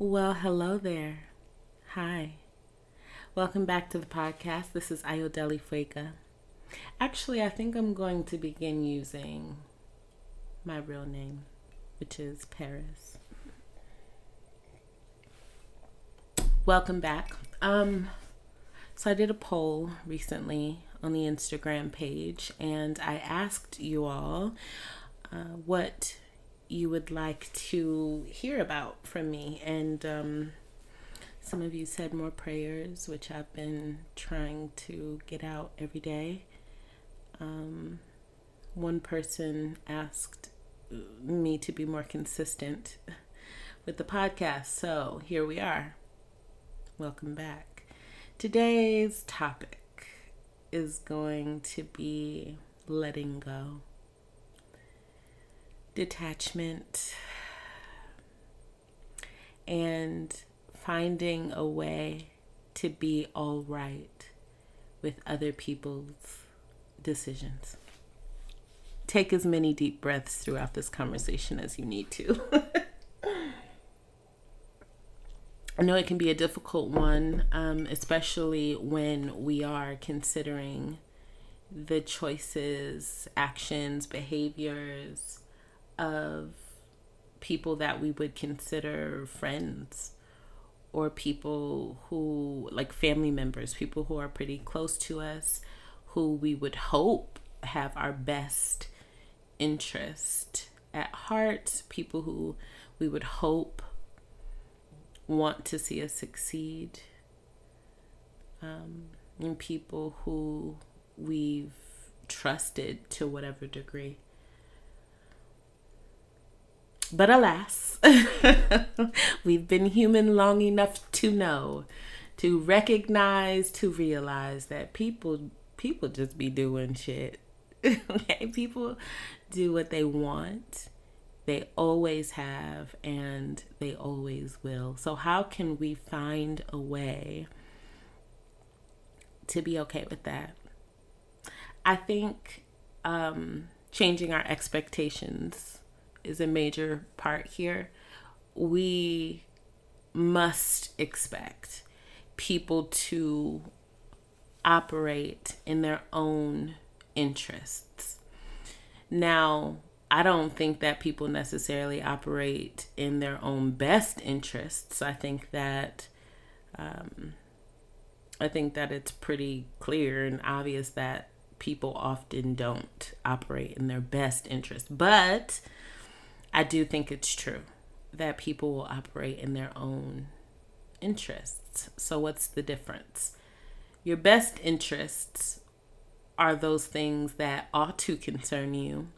Well, hello there. Hi. Welcome back to the podcast. This is Ayodele Fuega. Actually, I think I'm going to begin using my real name, which is Paris. Welcome back. Um so I did a poll recently on the Instagram page and I asked you all uh, what you would like to hear about from me. And um, some of you said more prayers, which I've been trying to get out every day. Um, one person asked me to be more consistent with the podcast. So here we are. Welcome back. Today's topic is going to be letting go detachment and finding a way to be all right with other people's decisions. Take as many deep breaths throughout this conversation as you need to. I know it can be a difficult one, um, especially when we are considering the choices, actions, behaviors, of people that we would consider friends or people who like family members people who are pretty close to us who we would hope have our best interest at heart people who we would hope want to see us succeed um, and people who we've trusted to whatever degree but alas, we've been human long enough to know, to recognize, to realize that people people just be doing shit. okay, people do what they want. They always have and they always will. So how can we find a way to be okay with that? I think um, changing our expectations is a major part here. We must expect people to operate in their own interests. Now, I don't think that people necessarily operate in their own best interests. I think that um, I think that it's pretty clear and obvious that people often don't operate in their best interest. But I do think it's true that people will operate in their own interests. So, what's the difference? Your best interests are those things that ought to concern you,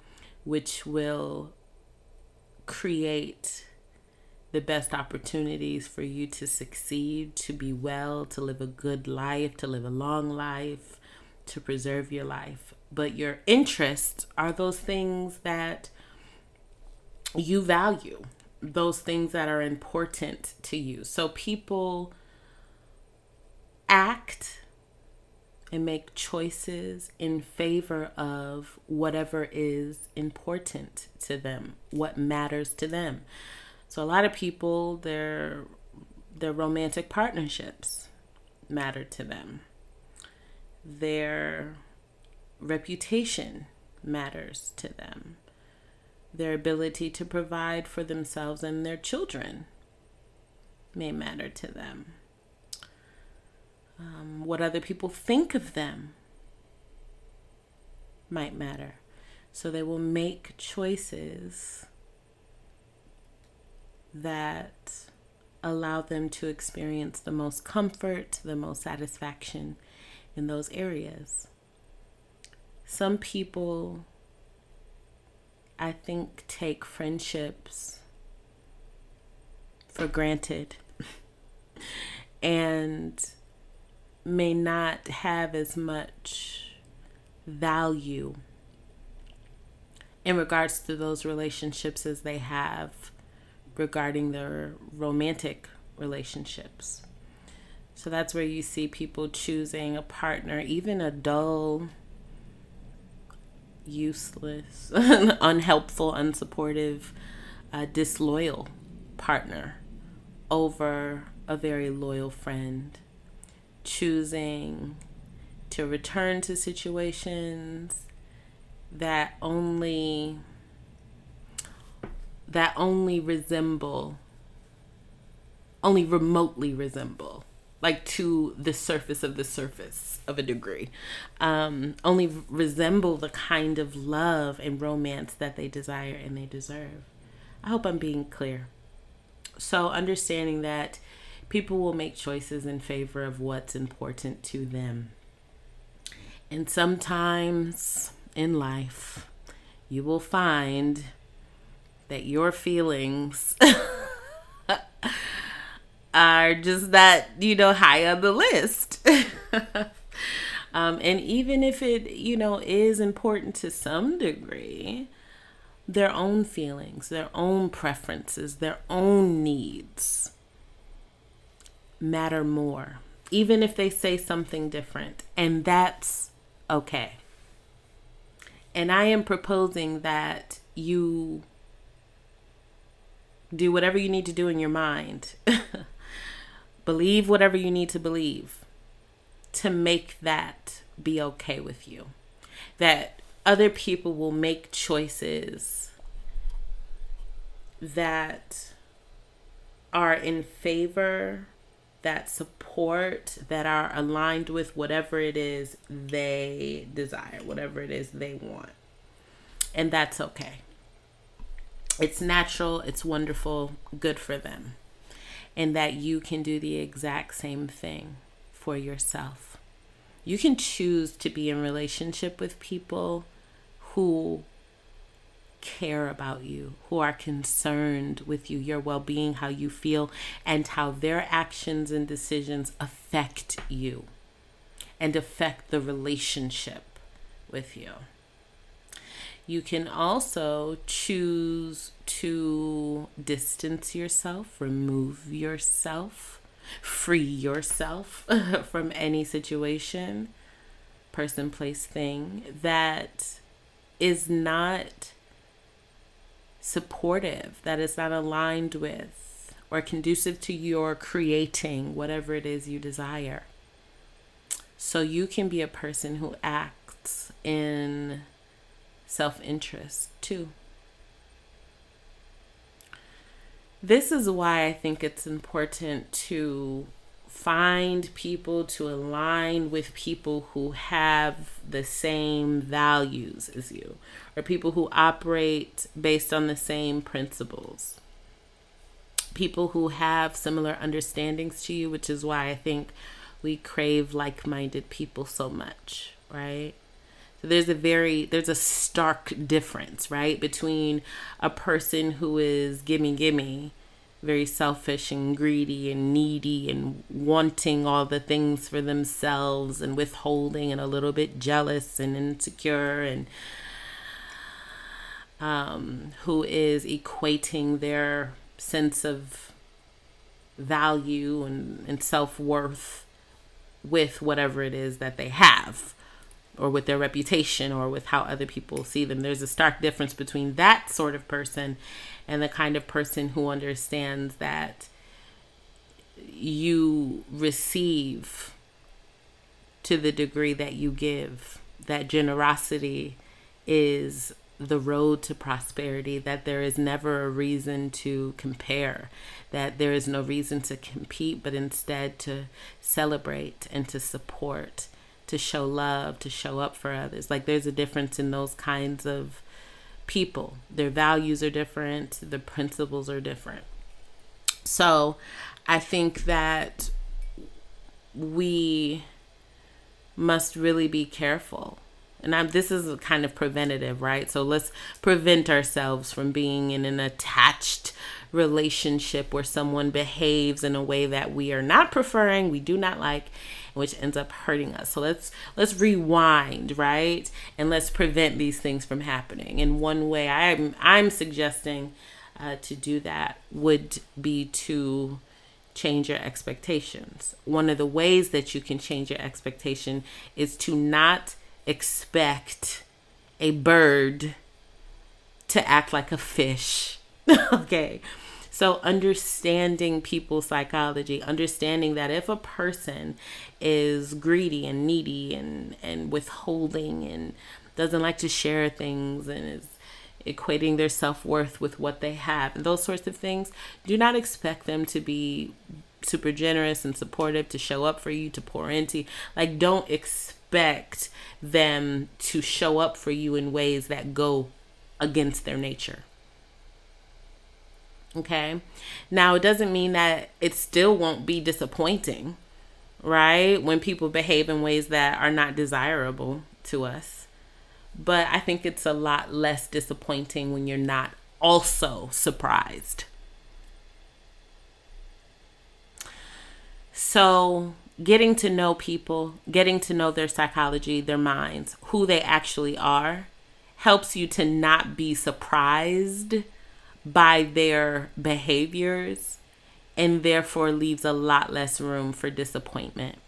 which will create the best opportunities for you to succeed, to be well, to live a good life, to live a long life, to preserve your life. But your interests are those things that you value those things that are important to you. So people act and make choices in favor of whatever is important to them, what matters to them. So a lot of people their their romantic partnerships matter to them. Their reputation matters to them their ability to provide for themselves and their children may matter to them. Um, what other people think of them might matter. So they will make choices that allow them to experience the most comfort, the most satisfaction in those areas. Some people I think, take friendships for granted and may not have as much value in regards to those relationships as they have regarding their romantic relationships. So that's where you see people choosing a partner, even a dull useless, unhelpful, unsupportive, uh, disloyal partner over a very loyal friend, choosing to return to situations that only that only resemble only remotely resemble like to the surface of the surface of a degree. Um, only resemble the kind of love and romance that they desire and they deserve. I hope i'm being clear. So understanding that people will make choices in favor of what's important to them. And sometimes in life you will find that your feelings are just that, you know, high on the list. um, and even if it, you know, is important to some degree, their own feelings, their own preferences, their own needs matter more, even if they say something different. And that's okay. And I am proposing that you do whatever you need to do in your mind Believe whatever you need to believe to make that be okay with you. That other people will make choices that are in favor, that support, that are aligned with whatever it is they desire, whatever it is they want. And that's okay. It's natural, it's wonderful, good for them and that you can do the exact same thing for yourself. You can choose to be in relationship with people who care about you, who are concerned with you, your well being, how you feel, and how their actions and decisions affect you and affect the relationship with you. You can also choose to distance yourself, remove yourself, free yourself from any situation, person, place, thing that is not supportive, that is not aligned with or conducive to your creating whatever it is you desire. So you can be a person who acts in self interest too. This is why I think it's important to find people to align with people who have the same values as you or people who operate based on the same principles people who have similar understandings to you which is why i think we crave like-minded people so much right so there's a very there's a stark difference, right, between a person who is gimme gimme, very selfish and greedy and needy and wanting all the things for themselves and withholding and a little bit jealous and insecure and um, who is equating their sense of value and, and self worth with whatever it is that they have or with their reputation or with how other people see them. There's a stark difference between that sort of person and the kind of person who understands that you receive to the degree that you give, that generosity is the road to prosperity, that there is never a reason to compare, that there is no reason to compete, but instead to celebrate and to support to show love, to show up for others. Like there's a difference in those kinds of people. Their values are different, the principles are different. So I think that we must really be careful. And I'm, this is kind of preventative, right? So let's prevent ourselves from being in an attached relationship where someone behaves in a way that we are not preferring, we do not like, which ends up hurting us. So let's let's rewind, right? And let's prevent these things from happening. And one way I'm I'm suggesting uh, to do that would be to change your expectations. One of the ways that you can change your expectation is to not expect a bird to act like a fish. okay. So, understanding people's psychology, understanding that if a person is greedy and needy and, and withholding and doesn't like to share things and is equating their self worth with what they have and those sorts of things, do not expect them to be super generous and supportive, to show up for you, to pour into. Like, don't expect them to show up for you in ways that go against their nature. Okay. Now, it doesn't mean that it still won't be disappointing, right? When people behave in ways that are not desirable to us. But I think it's a lot less disappointing when you're not also surprised. So, getting to know people, getting to know their psychology, their minds, who they actually are, helps you to not be surprised by their behaviors and therefore leaves a lot less room for disappointment.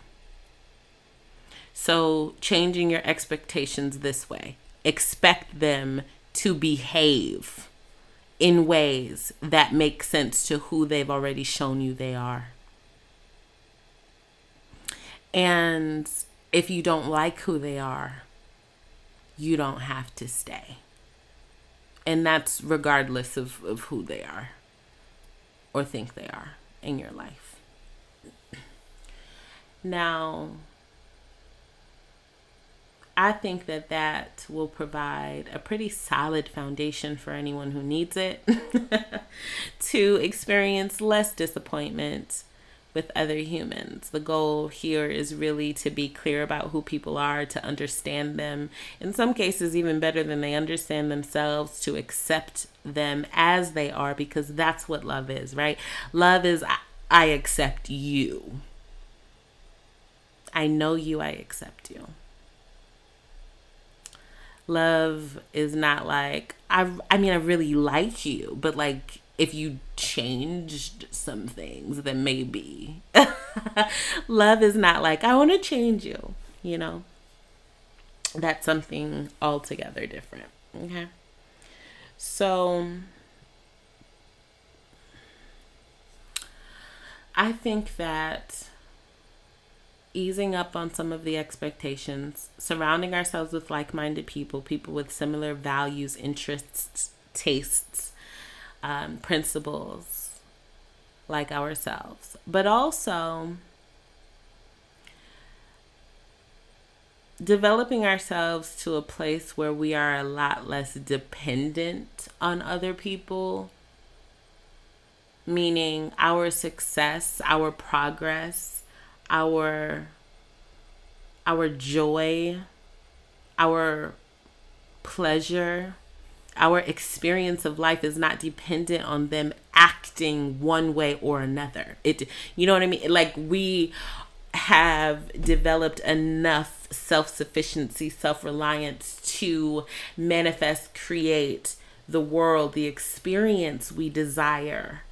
So, changing your expectations this way expect them to behave in ways that make sense to who they've already shown you they are. And if you don't like who they are, you don't have to stay. And that's regardless of, of who they are or think they are in your life. Now, I think that that will provide a pretty solid foundation for anyone who needs it to experience less disappointment with other humans. The goal here is really to be clear about who people are, to understand them, in some cases, even better than they understand themselves, to accept them as they are, because that's what love is, right? Love is, I, accept you. I know you, I accept you. Love is not like I I mean I really like you, but like if you changed some things, then maybe. Love is not like, I want to change you, you know? That's something altogether different. Okay. So, I think that easing up on some of the expectations, surrounding ourselves with like minded people, people with similar values, interests, tastes, um, principles like ourselves, but also developing ourselves to a place where we are a lot less dependent on other people, meaning our success, our progress, our our joy, our pleasure our experience of life is not dependent on them acting one way or another. It you know what I mean? Like we have developed enough self-sufficiency, self-reliance to manifest, create the world, the experience we desire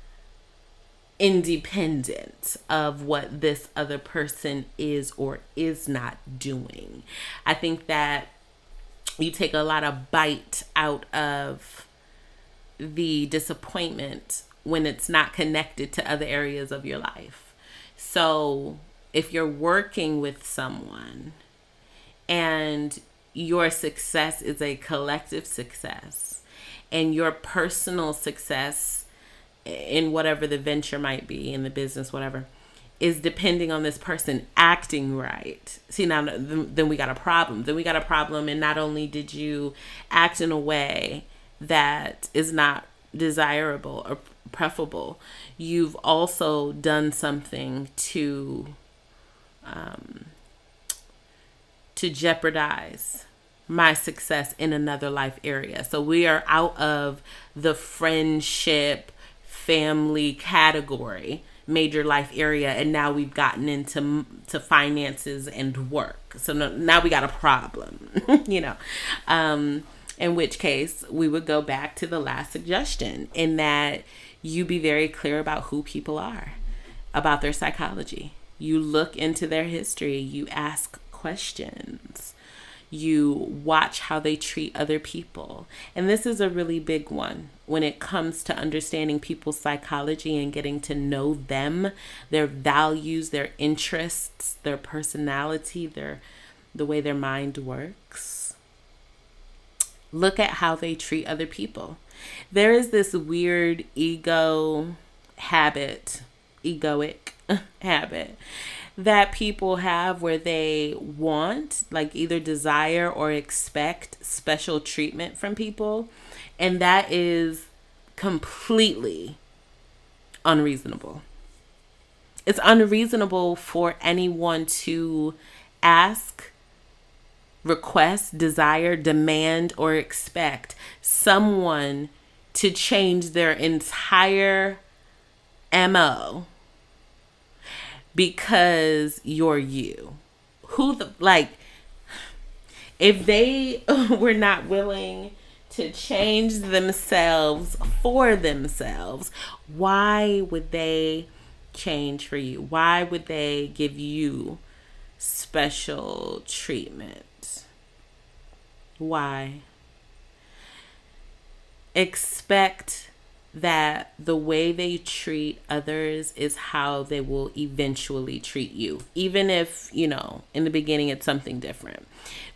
independent of what this other person is or is not doing. I think that you take a lot of bite out of the disappointment when it's not connected to other areas of your life. So, if you're working with someone and your success is a collective success and your personal success in whatever the venture might be in the business whatever is depending on this person acting right. See, now then we got a problem. Then we got a problem, and not only did you act in a way that is not desirable or preferable, you've also done something to um, to jeopardize my success in another life area. So we are out of the friendship family category major life area and now we've gotten into to finances and work. So no, now we got a problem you know. Um in which case we would go back to the last suggestion in that you be very clear about who people are about their psychology. You look into their history you ask questions You watch how they treat other people. And this is a really big one when it comes to understanding people's psychology and getting to know them, their values, their interests, their personality, their the way their mind works. Look at how they treat other people. There is this weird ego habit, egoic habit that people have where they want, like either desire or expect special treatment from people. And that is completely unreasonable. It's unreasonable for anyone to ask, request, desire, demand, or expect someone to change their entire MO because you're you. Who the like if they were not willing to change themselves for themselves, why would they change for you? Why would they give you special treatment? Why? Expect that the way they treat others is how they will eventually treat you, even if, you know, in the beginning it's something different.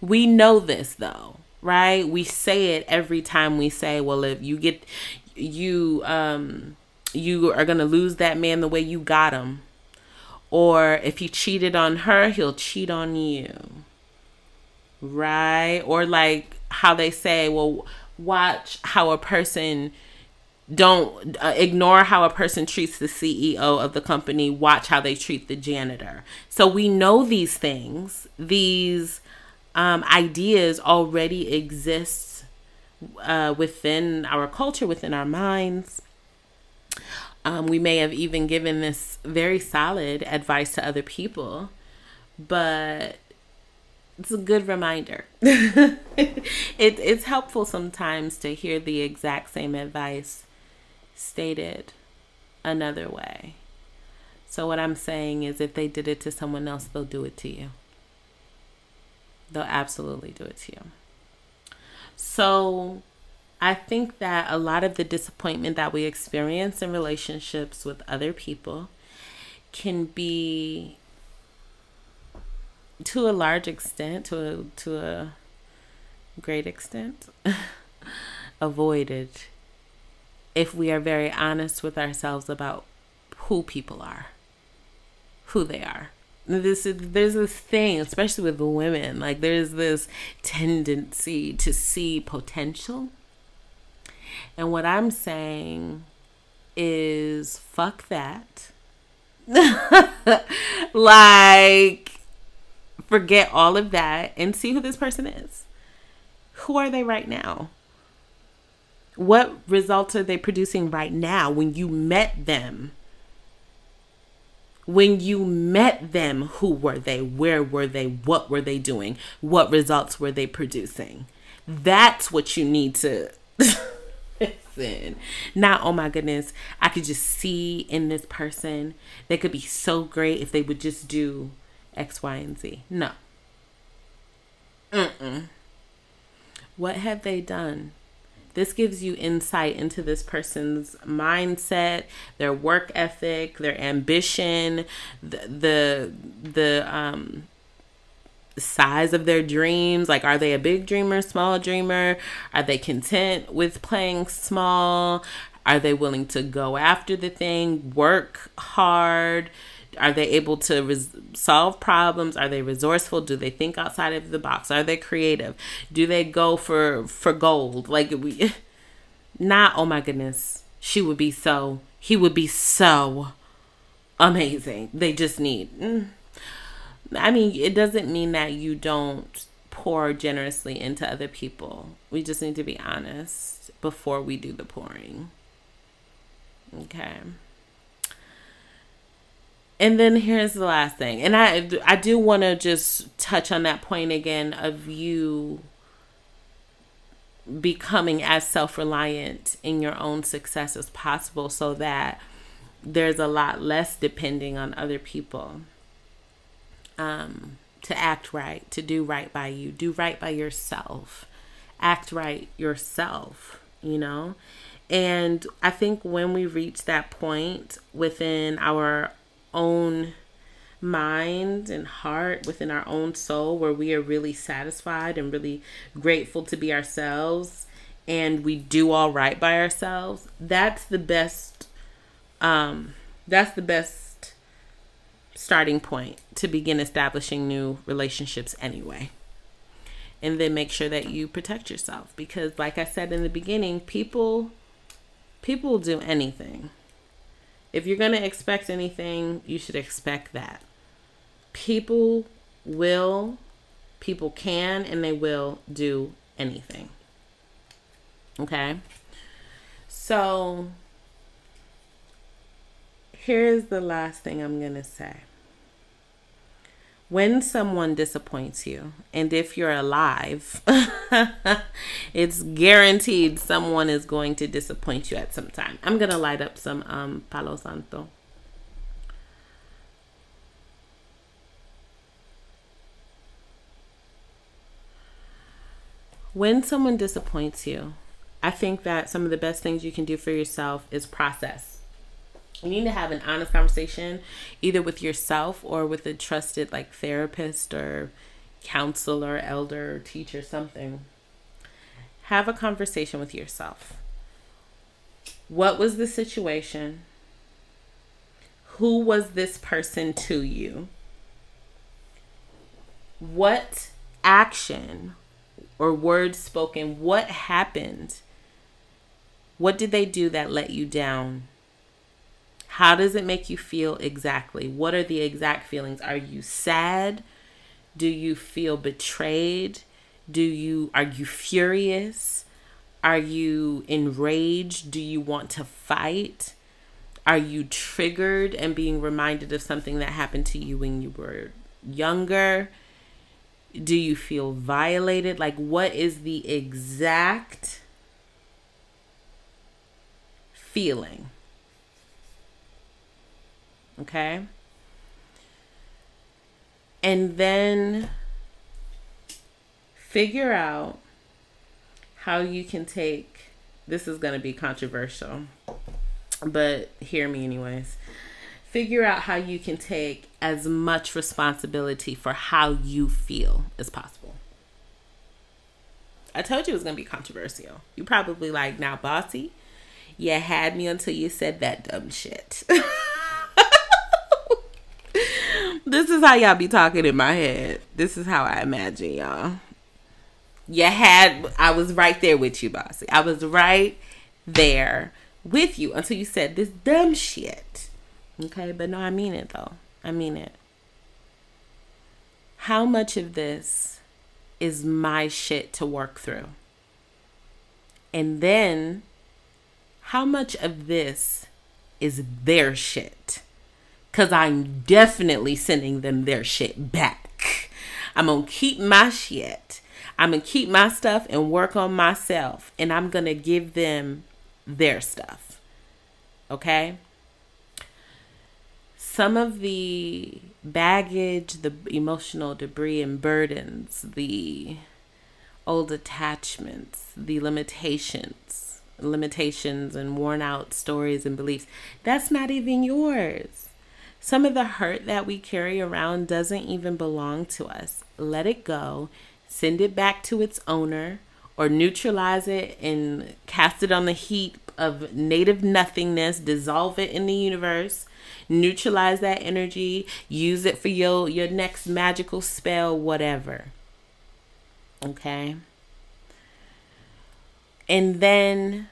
We know this though, right? We say it every time we say, well, if you get, you, um, you are going to lose that man the way you got him. Or if he cheated on her, he'll cheat on you. Right? Or like how they say, well, watch how a person don't uh, ignore how a person treats the CEO of the company, watch how they treat the janitor. So we know these things, these um, ideas already exist uh, within our culture, within our minds. Um, we may have even given this very solid advice to other people, but it's a good reminder. it, it's helpful sometimes to hear the exact same advice stated another way. So, what I'm saying is, if they did it to someone else, they'll do it to you. They'll absolutely do it to you. So, I think that a lot of the disappointment that we experience in relationships with other people can be to a large extent, to a, to a great extent, avoided if we are very honest with ourselves about who people are, who they are. This is, there's this thing, especially with women, like there's this tendency to see potential. And what I'm saying is fuck that. like forget all of that and see who this person is. Who are they right now? What results are they producing right now when you met them? When you met them, who were they? Where were they? What were they doing? What results were they producing? That's what you need to listen. Not, oh my goodness, I could just see in this person. They could be so great if they would just do X, Y, and Z. No. Mm-mm. What have they done this gives you insight into this person's mindset, their work ethic, their ambition, the the, the um size of their dreams. Like are they a big dreamer small dreamer? Are they content with playing small? Are they willing to go after the thing work hard are they able to res- solve problems? Are they resourceful? Do they think outside of the box? Are they creative? Do they go for for gold? Like we not oh my goodness she would be so he would be so amazing. They just need mm. i mean it doesn't mean that you don't pour generously into other people. We just need to be honest before we do the pouring. Okay and then here's the last thing and i i do want to just touch on that point again of you becoming as self-reliant in your own success as possible so that there's a lot less depending on other people um to act right, to do right by you, do right by yourself, act right yourself, you know? And I think when we reach that point within our own mind and heart, within our own soul, where we are really satisfied and really grateful to be ourselves and we do all right by ourselves, that's the best um that's the best starting point to begin establishing new relationships anyway. And then make sure that you protect yourself because like I said in the beginning, people people do anything. If you're going to expect anything, you should expect that. People will, people can, and they will do anything. Okay? So, here's the last thing I'm going to say when someone disappoints you, and if you're alive, it's guaranteed someone is going to disappoint you at some time. I'm going to light up some um, Palo Santo. When someone disappoints you, I think that some of the best things you can do for yourself is process you need to have an honest conversation either with yourself or with a trusted like therapist or counselor elder teacher something have a conversation with yourself what was the situation who was this person to you what action or words spoken what happened what did they do that let you down how does it make you feel exactly? What are the exact feelings? Are you sad? Do you feel betrayed? Do you are you furious? Are you enraged? Do you want to fight? Are you triggered and being reminded of something that happened to you when you were younger? Do you feel violated? Like, what is the exact feeling? Okay. And then figure out how you can take this is going to be controversial, but hear me anyways. Figure out how you can take as much responsibility for how you feel as possible. I told you it was going to be controversial. You probably like, now, bossy, you had me until you said that dumb shit. this is how y'all be talking in my head. This is how I imagine y'all. You had, I was right there with you, bossy. I was right there with you until you said this dumb shit. Okay, but no, I mean it though. I mean it. How much of this is my shit to work through? And then, how much of this is their shit? Cause I'm definitely sending them their shit back. I'm gonna keep my shit. I'm gonna keep my stuff and work on myself. And I'm gonna give them their stuff. Okay? Some of the baggage, the emotional debris and burdens, the old attachments, the limitations, limitations and worn out stories and beliefs, that's not even yours. Some of the hurt that we carry around doesn't even belong to us. Let it go, send it back to its owner, or neutralize it and cast it on the heap of native nothingness, dissolve it in the universe, neutralize that energy, use it for your, your next magical spell, whatever. Okay? And then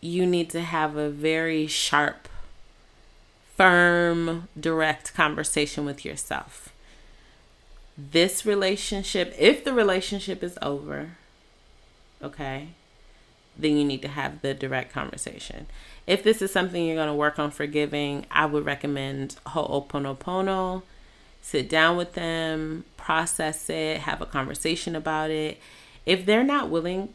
you need to have a very sharp firm, direct conversation with yourself. This relationship, if the relationship is over, okay, then you need to have the direct conversation. If this is something you're going to work on forgiving, I would recommend Ho'oponopono. Sit down with them, process it, have a conversation about it. If they're not willing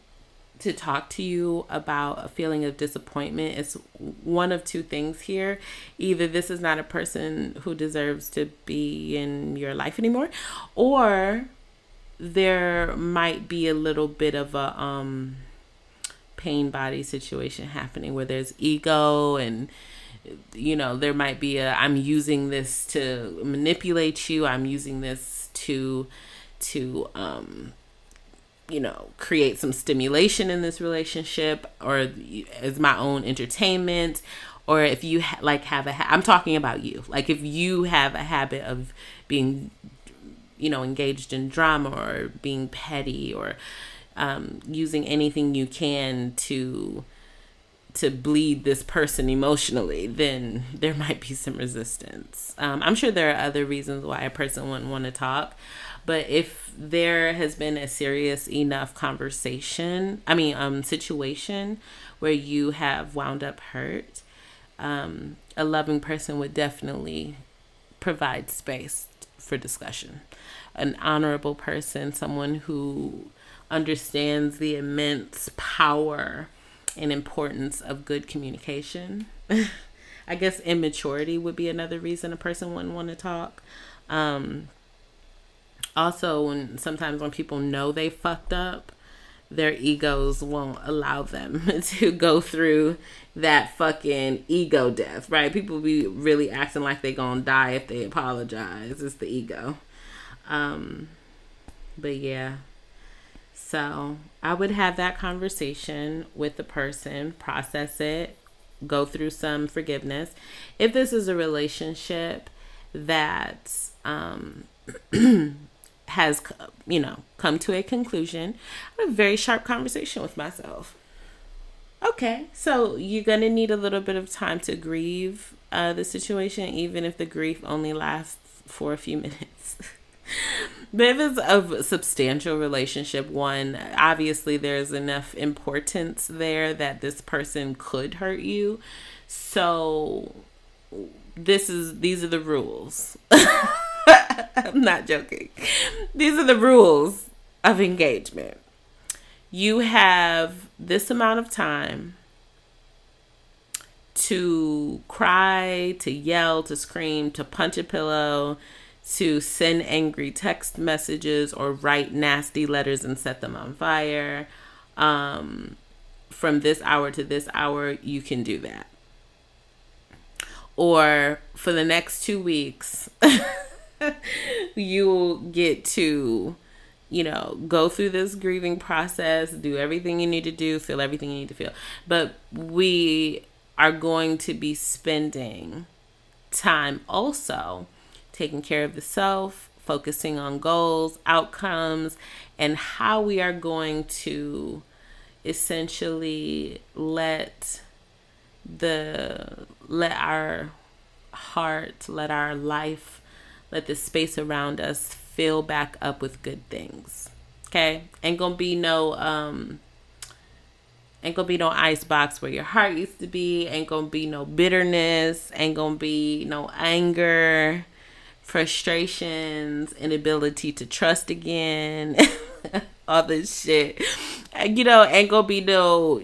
to talk to you about a feeling of disappointment it's one of two things here. Either this is not a person who deserves to be in your life anymore, or there might be a little bit of a um pain body situation happening where there's ego and you know there might be a i'm using this to manipulate you i'm using this to to um you know create some stimulation in this relationship or as my own entertainment or if you ha- like have a ha- i'm talking about you like if you have a habit of being you know engaged in drama or being petty or um, using anything you can to to bleed this person emotionally, then there might be some resistance. Um, I'm sure there are other reasons why a person wouldn't want to talk, but if there has been a serious enough conversation, I mean, um, situation where you have wound up hurt, um, a loving person would definitely provide space for discussion. An honorable person, someone who understands the immense power and importance of good communication. I guess immaturity would be another reason a person wouldn't want to talk. Um, also, when sometimes when people know they fucked up, their egos won't allow them to go through that fucking ego death, right? People be really acting like they gonna die if they apologize. It's the ego. Um, but yeah, so I would have that conversation with the person, process it, go through some forgiveness. If this is a relationship that um, has, you know, come to a conclusion, a very sharp conversation with myself. Okay, so you're gonna need a little bit of time to grieve uh, the situation, even if the grief only lasts for a few minutes. But if it's a substantial relationship, one, obviously there's enough importance there that this person could hurt you. So this is these are the rules. I'm not joking. These are the rules of engagement. You have this amount of time to cry, to yell, to scream, to punch a pillow, to send angry text messages or write nasty letters and set them on fire. Um, from this hour to this hour, you can do that. Or for the next two weeks, you'll get to, you know, go through this grieving process, do everything you need to do, feel everything you need to feel. But we are going to be spending time also taking care of the self, focusing on goals, outcomes, and how we are going to essentially let the let our heart, let our life, let the space around us fill back up with good things. Okay? Ain't gonna be no um ain't gonna be no ice box where your heart used to be, ain't gonna be no bitterness, ain't gonna be no anger, frustrations, inability to trust again, all this shit. You know, ain't gonna be no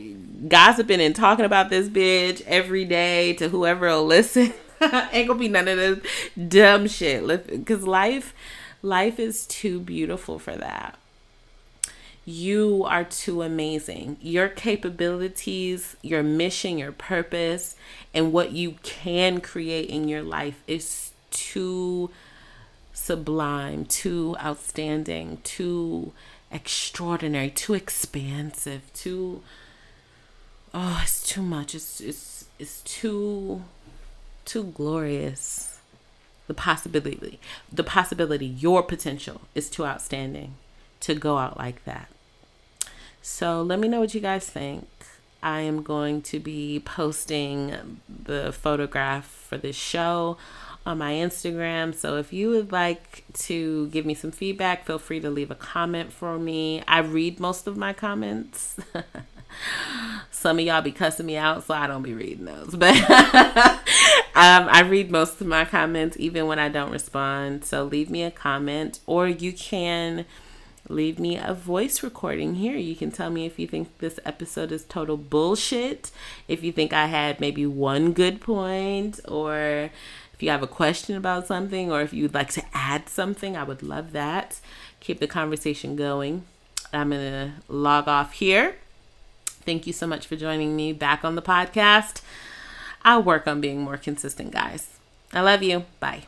gossiping and talking about this bitch every day to whoever will listen. ain't gonna be none of this dumb shit. Because life, life is too beautiful for that. You are too amazing. Your capabilities, your mission, your purpose, and what you can create in your life is too sublime, too outstanding, too extraordinary, too expansive, too oh, it's too much. It's it's it's too too glorious. The possibility, the possibility, your potential is too outstanding to go out like that. So let me know what you guys think. I am going to be posting the photograph for this show on my Instagram. So if you would like to give me some feedback, feel free to leave a comment for me. I read most of my comments. some of y'all be cussing me out, so I don't be reading those. But um, I read most of my comments, even when I don't respond. So leave me a comment, or you can leave me a voice recording here. You can tell me if you think this episode is total bullshit, if you think I had maybe one good point, or if you have a question about something, or if you'd like to add something. I would love that. Keep the conversation going. I'm going to log off here. Thank you so much for joining me back on the podcast. I'll work on being more consistent, guys. I love you. Bye.